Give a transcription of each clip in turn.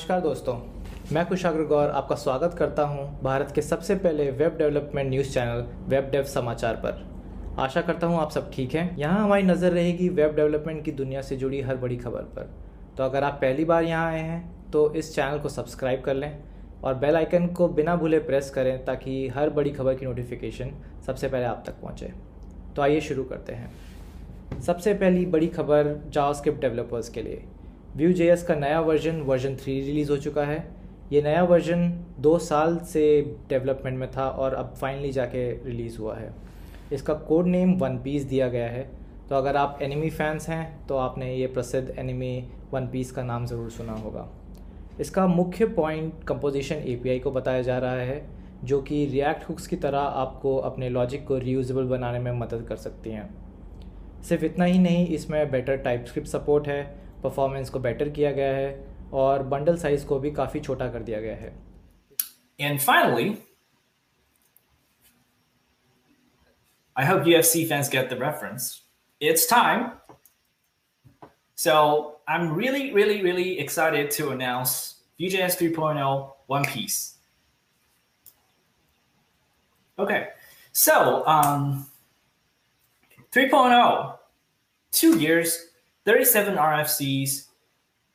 नमस्कार दोस्तों, मैं कुशाग्र गौर आपका स्वागत करता हूँ भारत के सबसे पहले web development news channel, web dev समाचार पर। आशा करता हूँ आप सब ठीक हैं। यहाँ हमारी नज़र रहेगी वेब डेवलपमेंट की दुनिया से जुड़ी हर बड़ी खबर पर। तो अगर आप पहली बार यहाँ आए हैं तो इस चैनल को सब्सक्राइब कर लें और बेल आइकन को बिना भूले प्रेस करें ताकि हर बड़ी खबर की नोटिफिकेशन सबसे पहले आप तक पहुँचे। तो आइए शुरू करते हैं। सबसे पहली बड़ी खबर जावास्क्रिप्ट डेवलपर्स के लिए। व्यू जे का नया वर्जन वर्जन थ्री रिलीज़ हो चुका है। ये नया वर्जन दो साल से डेवलपमेंट में था और अब फाइनली जाके रिलीज़ हुआ है। इसका कोड नेम वन पीस दिया गया है। तो अगर आप एनिमी फैंस हैं तो आपने ये प्रसिद्ध एनिमी वन पीस का नाम ज़रूर सुना होगा। इसका मुख्य पॉइंट कंपोजिशन एपीआई को बताया जा रहा है, जो कि रिएक्ट हुक्स की तरह आपको अपने लॉजिक को रीयूजेबल बनाने में मदद कर सकती हैं। सिर्फ़ इतना ही नहीं, इसमें बेटर टाइप स्क्रिप्ट सपोर्ट है परफॉर्मेंस को बेटर किया गया है और बंडल साइज को भी काफ़ी छोटा कर दिया गया है And finally, I hope UFC fans get the reference. It's time. So I'm really, really, really excited to announce Vue.js 3.0 One Piece. Okay, so um, 3.0, two years, 37 RFCs,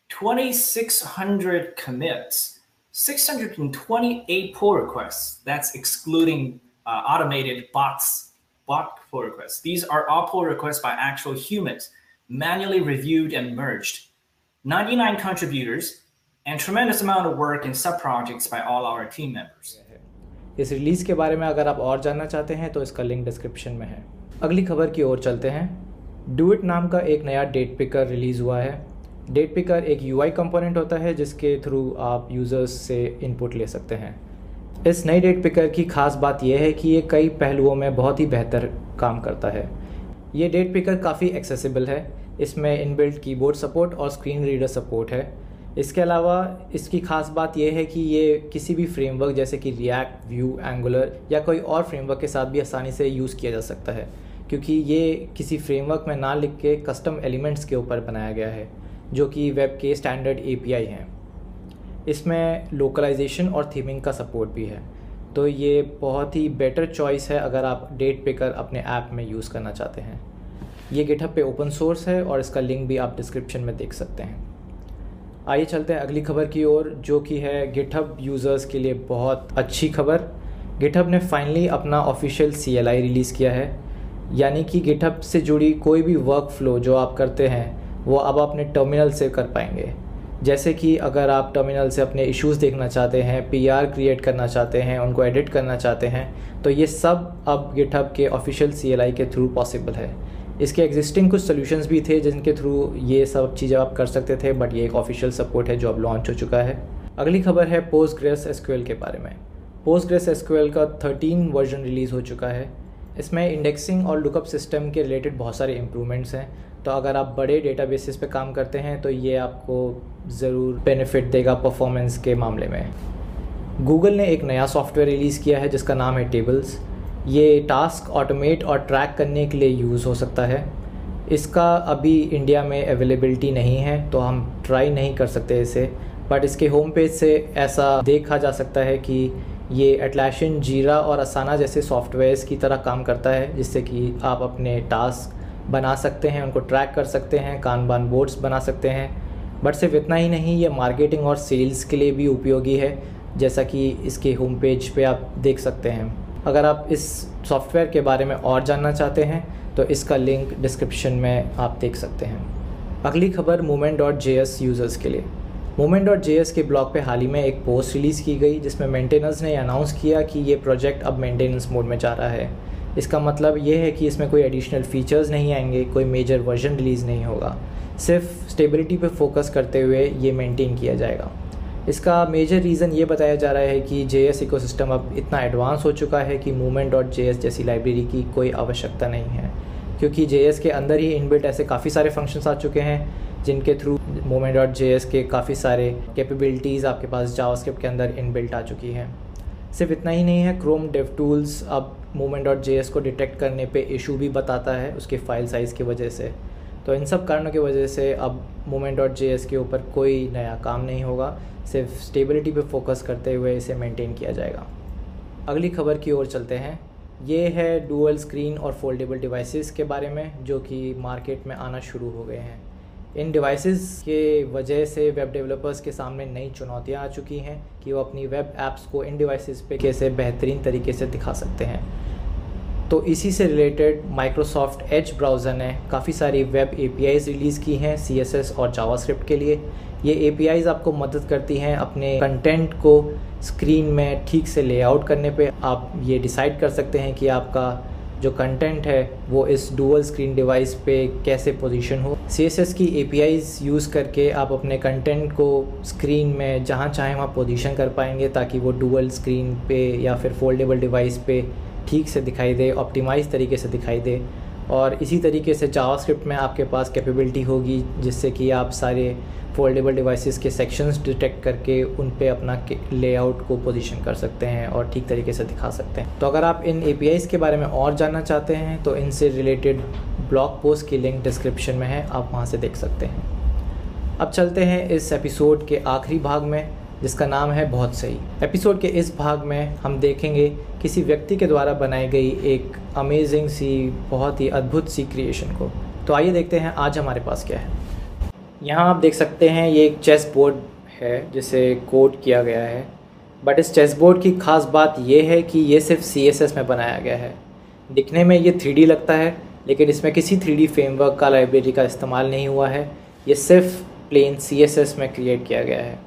2,600 commits, 628 pull requests. That's excluding uh, automated bots, bot pull requests. These are all pull requests by actual humans, manually reviewed and merged. 99 contributors, and tremendous amount of work in sub projects by all our team members. इस release के बारे में अगर आप और जानना चाहते हैं तो इसका लिंक डिस्क्रिप्शन में है अगली खबर की ओर चलते हैं डू इट नाम का एक नया डेट पिकर रिलीज़ हुआ है। डेट पिकर एक यू आई कंपोनेंट होता है, जिसके थ्रू आप यूज़र्स से इनपुट ले सकते हैं। इस नई डेट पिकर की खास बात यह है कि ये कई पहलुओं में बहुत ही बेहतर काम करता है। ये डेट पिकर काफ़ी एक्सेसिबल है। इसमें इनबिल्ट कीबोर्ड सपोर्ट और स्क्रीन रीडर सपोर्ट है। इसके अलावा इसकी खास बात यह है कि ये किसी भी फ्रेमवर्क जैसे कि रिएक्ट व्यू एंगुलर या कोई और फ्रेमवर्क के साथ भी आसानी से यूज़ किया जा सकता है। क्योंकि ये किसी फ्रेमवर्क में ना लिख के कस्टम एलिमेंट्स के ऊपर बनाया गया है, जो कि वेब के स्टैंडर्ड एपीआई हैं। इसमें लोकलाइजेशन और थीमिंग का सपोर्ट भी है। तो ये बहुत ही बेटर चॉइस है अगर आप डेट पिकर अपने ऐप में यूज़ करना चाहते हैं। ये गिटहब पे ओपन सोर्स है और इसका लिंक भी आप डिस्क्रिप्शन में देख सकते हैं। आइए चलते हैं अगली खबर की ओर, जो कि है गिटहब यूज़र्स के लिए बहुत अच्छी खबर। गिटहब ने फाइनली अपना ऑफिशियल सीएलआई रिलीज़ किया है। यानी कि गिटहब से जुड़ी कोई भी वर्क फ्लो जो आप करते हैं, वो अब अपने टर्मिनल से कर पाएँगे। जैसे कि अगर आप टर्मिनल से अपने इश्यूज़ देखना चाहते हैं पीआर क्रिएट करना चाहते हैं, उनको एडिट करना चाहते हैं तो ये सब अब गिटहब के ऑफिशियल सीएलआई के थ्रू पॉसिबल है। इसके एग्जिस्टिंग कुछ सोल्यूशंस भी थे, जिनके थ्रू ये सब चीज़ें आप कर सकते थे बट ये एक ऑफिशियल सपोर्ट है जो अब लॉन्च हो चुका है। अगली खबर है पोस्ट ग्रेस एसक्यूएल के बारे में। पोस्ट ग्रेस एसक्यूएल का थर्टीन वर्जन रिलीज़ हो चुका है। इसमें इंडेक्सिंग और लुकअप सिस्टम के रिलेटेड बहुत सारे इम्प्रूवमेंट्स हैं। तो अगर आप बड़े डेटा बेसिस पे काम करते हैं तो ये आपको ज़रूर बेनिफिट देगा परफॉर्मेंस के मामले में। गूगल ने एक नया सॉफ्टवेयर रिलीज़ किया है, जिसका नाम है टेबल्स ये टास्क ऑटोमेट और ट्रैक करने के लिए यूज़ हो सकता है। इसका अभी इंडिया में अवेलेबिलिटी नहीं है तो हम ट्राई नहीं कर सकते इसे। बट इसके होम पेज से ऐसा देखा जा सकता है कि ये एटलाशियन जीरा और असाना जैसे सॉफ्टवेयर्स की तरह काम करता है, जिससे कि आप अपने टास्क बना सकते हैं, उनको ट्रैक कर सकते हैं कान बान बोर्ड्स बना सकते हैं। बट सिर्फ़ इतना ही नहीं, ये मार्केटिंग और सेल्स के लिए भी उपयोगी है, जैसा कि इसके होम पेज पे आप देख सकते हैं। अगर आप इस सॉफ्टवेयर के बारे में और जानना चाहते हैं तो इसका लिंक डिस्क्रिप्शन में आप देख सकते हैं। अगली खबर मोमेंट डॉट जे यूज़र्स के लिए। मोमेंट डॉट जे के ब्लॉग पे हाल ही में एक पोस्ट रिलीज़ की गई, जिसमें मेंटेनेंस ने अनाउंस किया कि ये प्रोजेक्ट अब मेंटेनेंस मोड में जा रहा है। इसका मतलब ये है कि इसमें कोई एडिशनल फीचर्स नहीं आएँगे, कोई मेजर वर्जन रिलीज़ नहीं होगा। सिर्फ़ स्टेबिलिटी पे फोकस करते हुए ये मेंटेन किया जाएगा। इसका मेजर रीज़न ये बताया जा रहा है कि जे एस अब इतना एडवांस हो चुका है कि मूवमेंट डॉट जे जैसी लाइब्रेरी की कोई आवश्यकता नहीं है। क्योंकि JS के अंदर ही इनबिल्ट ऐसे काफ़ी सारे फ़ंक्शंस आ चुके हैं, जिनके थ्रू मोमेंट डॉट जे के काफ़ी सारे कैपेबिलिटीज़ आपके पास जावास्क्रिप्ट के अंदर इनबिल्ट आ चुकी हैं। सिर्फ़ इतना ही नहीं है क्रोम डेव टूल्स अब मोमेंट डॉट जे को डिटेक्ट करने पे इशू भी बताता है उसके फ़ाइल साइज़ की वजह से। तो इन सब कारणों की वजह से अब मोमेंट डॉट जे के ऊपर कोई नया काम नहीं होगा, सिर्फ़ स्टेबिलिटी पे फोकस करते हुए इसे मेंटेन किया जाएगा। अगली खबर की ओर चलते हैं। ये है डुअल स्क्रीन और फोल्डेबल डिवाइसेस के बारे में, जो कि मार्केट में आना शुरू हो गए हैं। इन डिवाइसेस के वजह से वेब डेवलपर्स के सामने नई चुनौतियाँ आ चुकी हैं कि वो अपनी वेब एप्स को इन डिवाइसेस पे कैसे बेहतरीन तरीके से दिखा सकते हैं। तो इसी से रिलेटेड माइक्रोसॉफ्ट एज ब्राउज़र ने काफ़ी सारी वेब ए रिलीज़ की हैं सीएसएस और जावास्क्रिप्ट के लिए। ये ए आपको मदद करती हैं अपने कंटेंट को स्क्रीन में ठीक से लेआउट करने पे। आप ये डिसाइड कर सकते हैं कि आपका जो कंटेंट है, वो इस डुअल स्क्रीन डिवाइस पे कैसे पोजीशन हो। सीएसएस की ए यूज़ करके आप अपने कंटेंट को स्क्रीन में जहाँ चाहें वहाँ पोजीशन कर पाएँगे, ताकि वो डुअल स्क्रीन पे या फिर फोल्डेबल डिवाइस पे ठीक से दिखाई दे ऑप्टिमाइज़ तरीके से दिखाई दे। और इसी तरीके से जावास्क्रिप्ट में आपके पास कैपेबिलिटी होगी, जिससे कि आप सारे फोल्डेबल डिवाइसेस के सेक्शंस डिटेक्ट करके उन पे अपना लेआउट को पोजीशन कर सकते हैं और ठीक तरीके से दिखा सकते हैं। तो अगर आप इन ए के बारे में और जानना चाहते हैं तो इनसे रिलेटेड ब्लॉग पोस्ट की लिंक डिस्क्रिप्शन में है, आप वहाँ से देख सकते हैं। अब चलते हैं इस एपिसोड के आखिरी भाग में। जिसका नाम है बहुत सही। एपिसोड के इस भाग में हम देखेंगे किसी व्यक्ति के द्वारा बनाई गई एक अमेजिंग सी, बहुत ही अद्भुत सी क्रिएशन को। तो आइए देखते हैं आज हमारे पास क्या है। यहाँ आप देख सकते हैं ये एक चेस बोर्ड है, जिसे कोड किया गया है। बट इस चेस बोर्ड की ख़ास बात यह है कि ये सिर्फ़ सीएसएस में बनाया गया है। दिखने में ये थ्री लगता है, लेकिन इसमें किसी थ्री फ्रेमवर्क का लाइब्रेरी का इस्तेमाल नहीं हुआ है। ये सिर्फ़ प्लेन सीएसएस में क्रिएट किया गया है।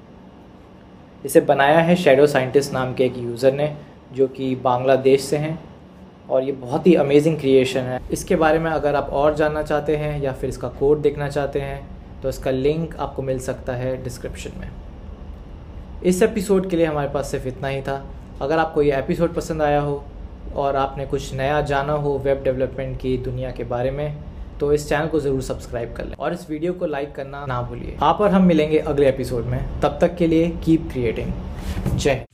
इसे बनाया है शेडो साइंटिस्ट नाम के एक यूज़र ने, जो कि बांग्लादेश से हैं, और ये बहुत ही अमेजिंग क्रिएशन है। इसके बारे में अगर आप और जानना चाहते हैं या फिर इसका कोड देखना चाहते हैं तो इसका लिंक आपको मिल सकता है डिस्क्रिप्शन में। इस एपिसोड के लिए हमारे पास सिर्फ़ इतना ही था। अगर आपको ये एपिसोड पसंद आया हो, और आपने कुछ नया जाना हो वेब डेवलपमेंट की दुनिया के बारे में तो इस चैनल को ज़रूर सब्सक्राइब कर लें और इस वीडियो को लाइक करना ना भूलिए। आप और हम मिलेंगे अगले एपिसोड में। तब तक के लिए कीप क्रिएटिंग जय।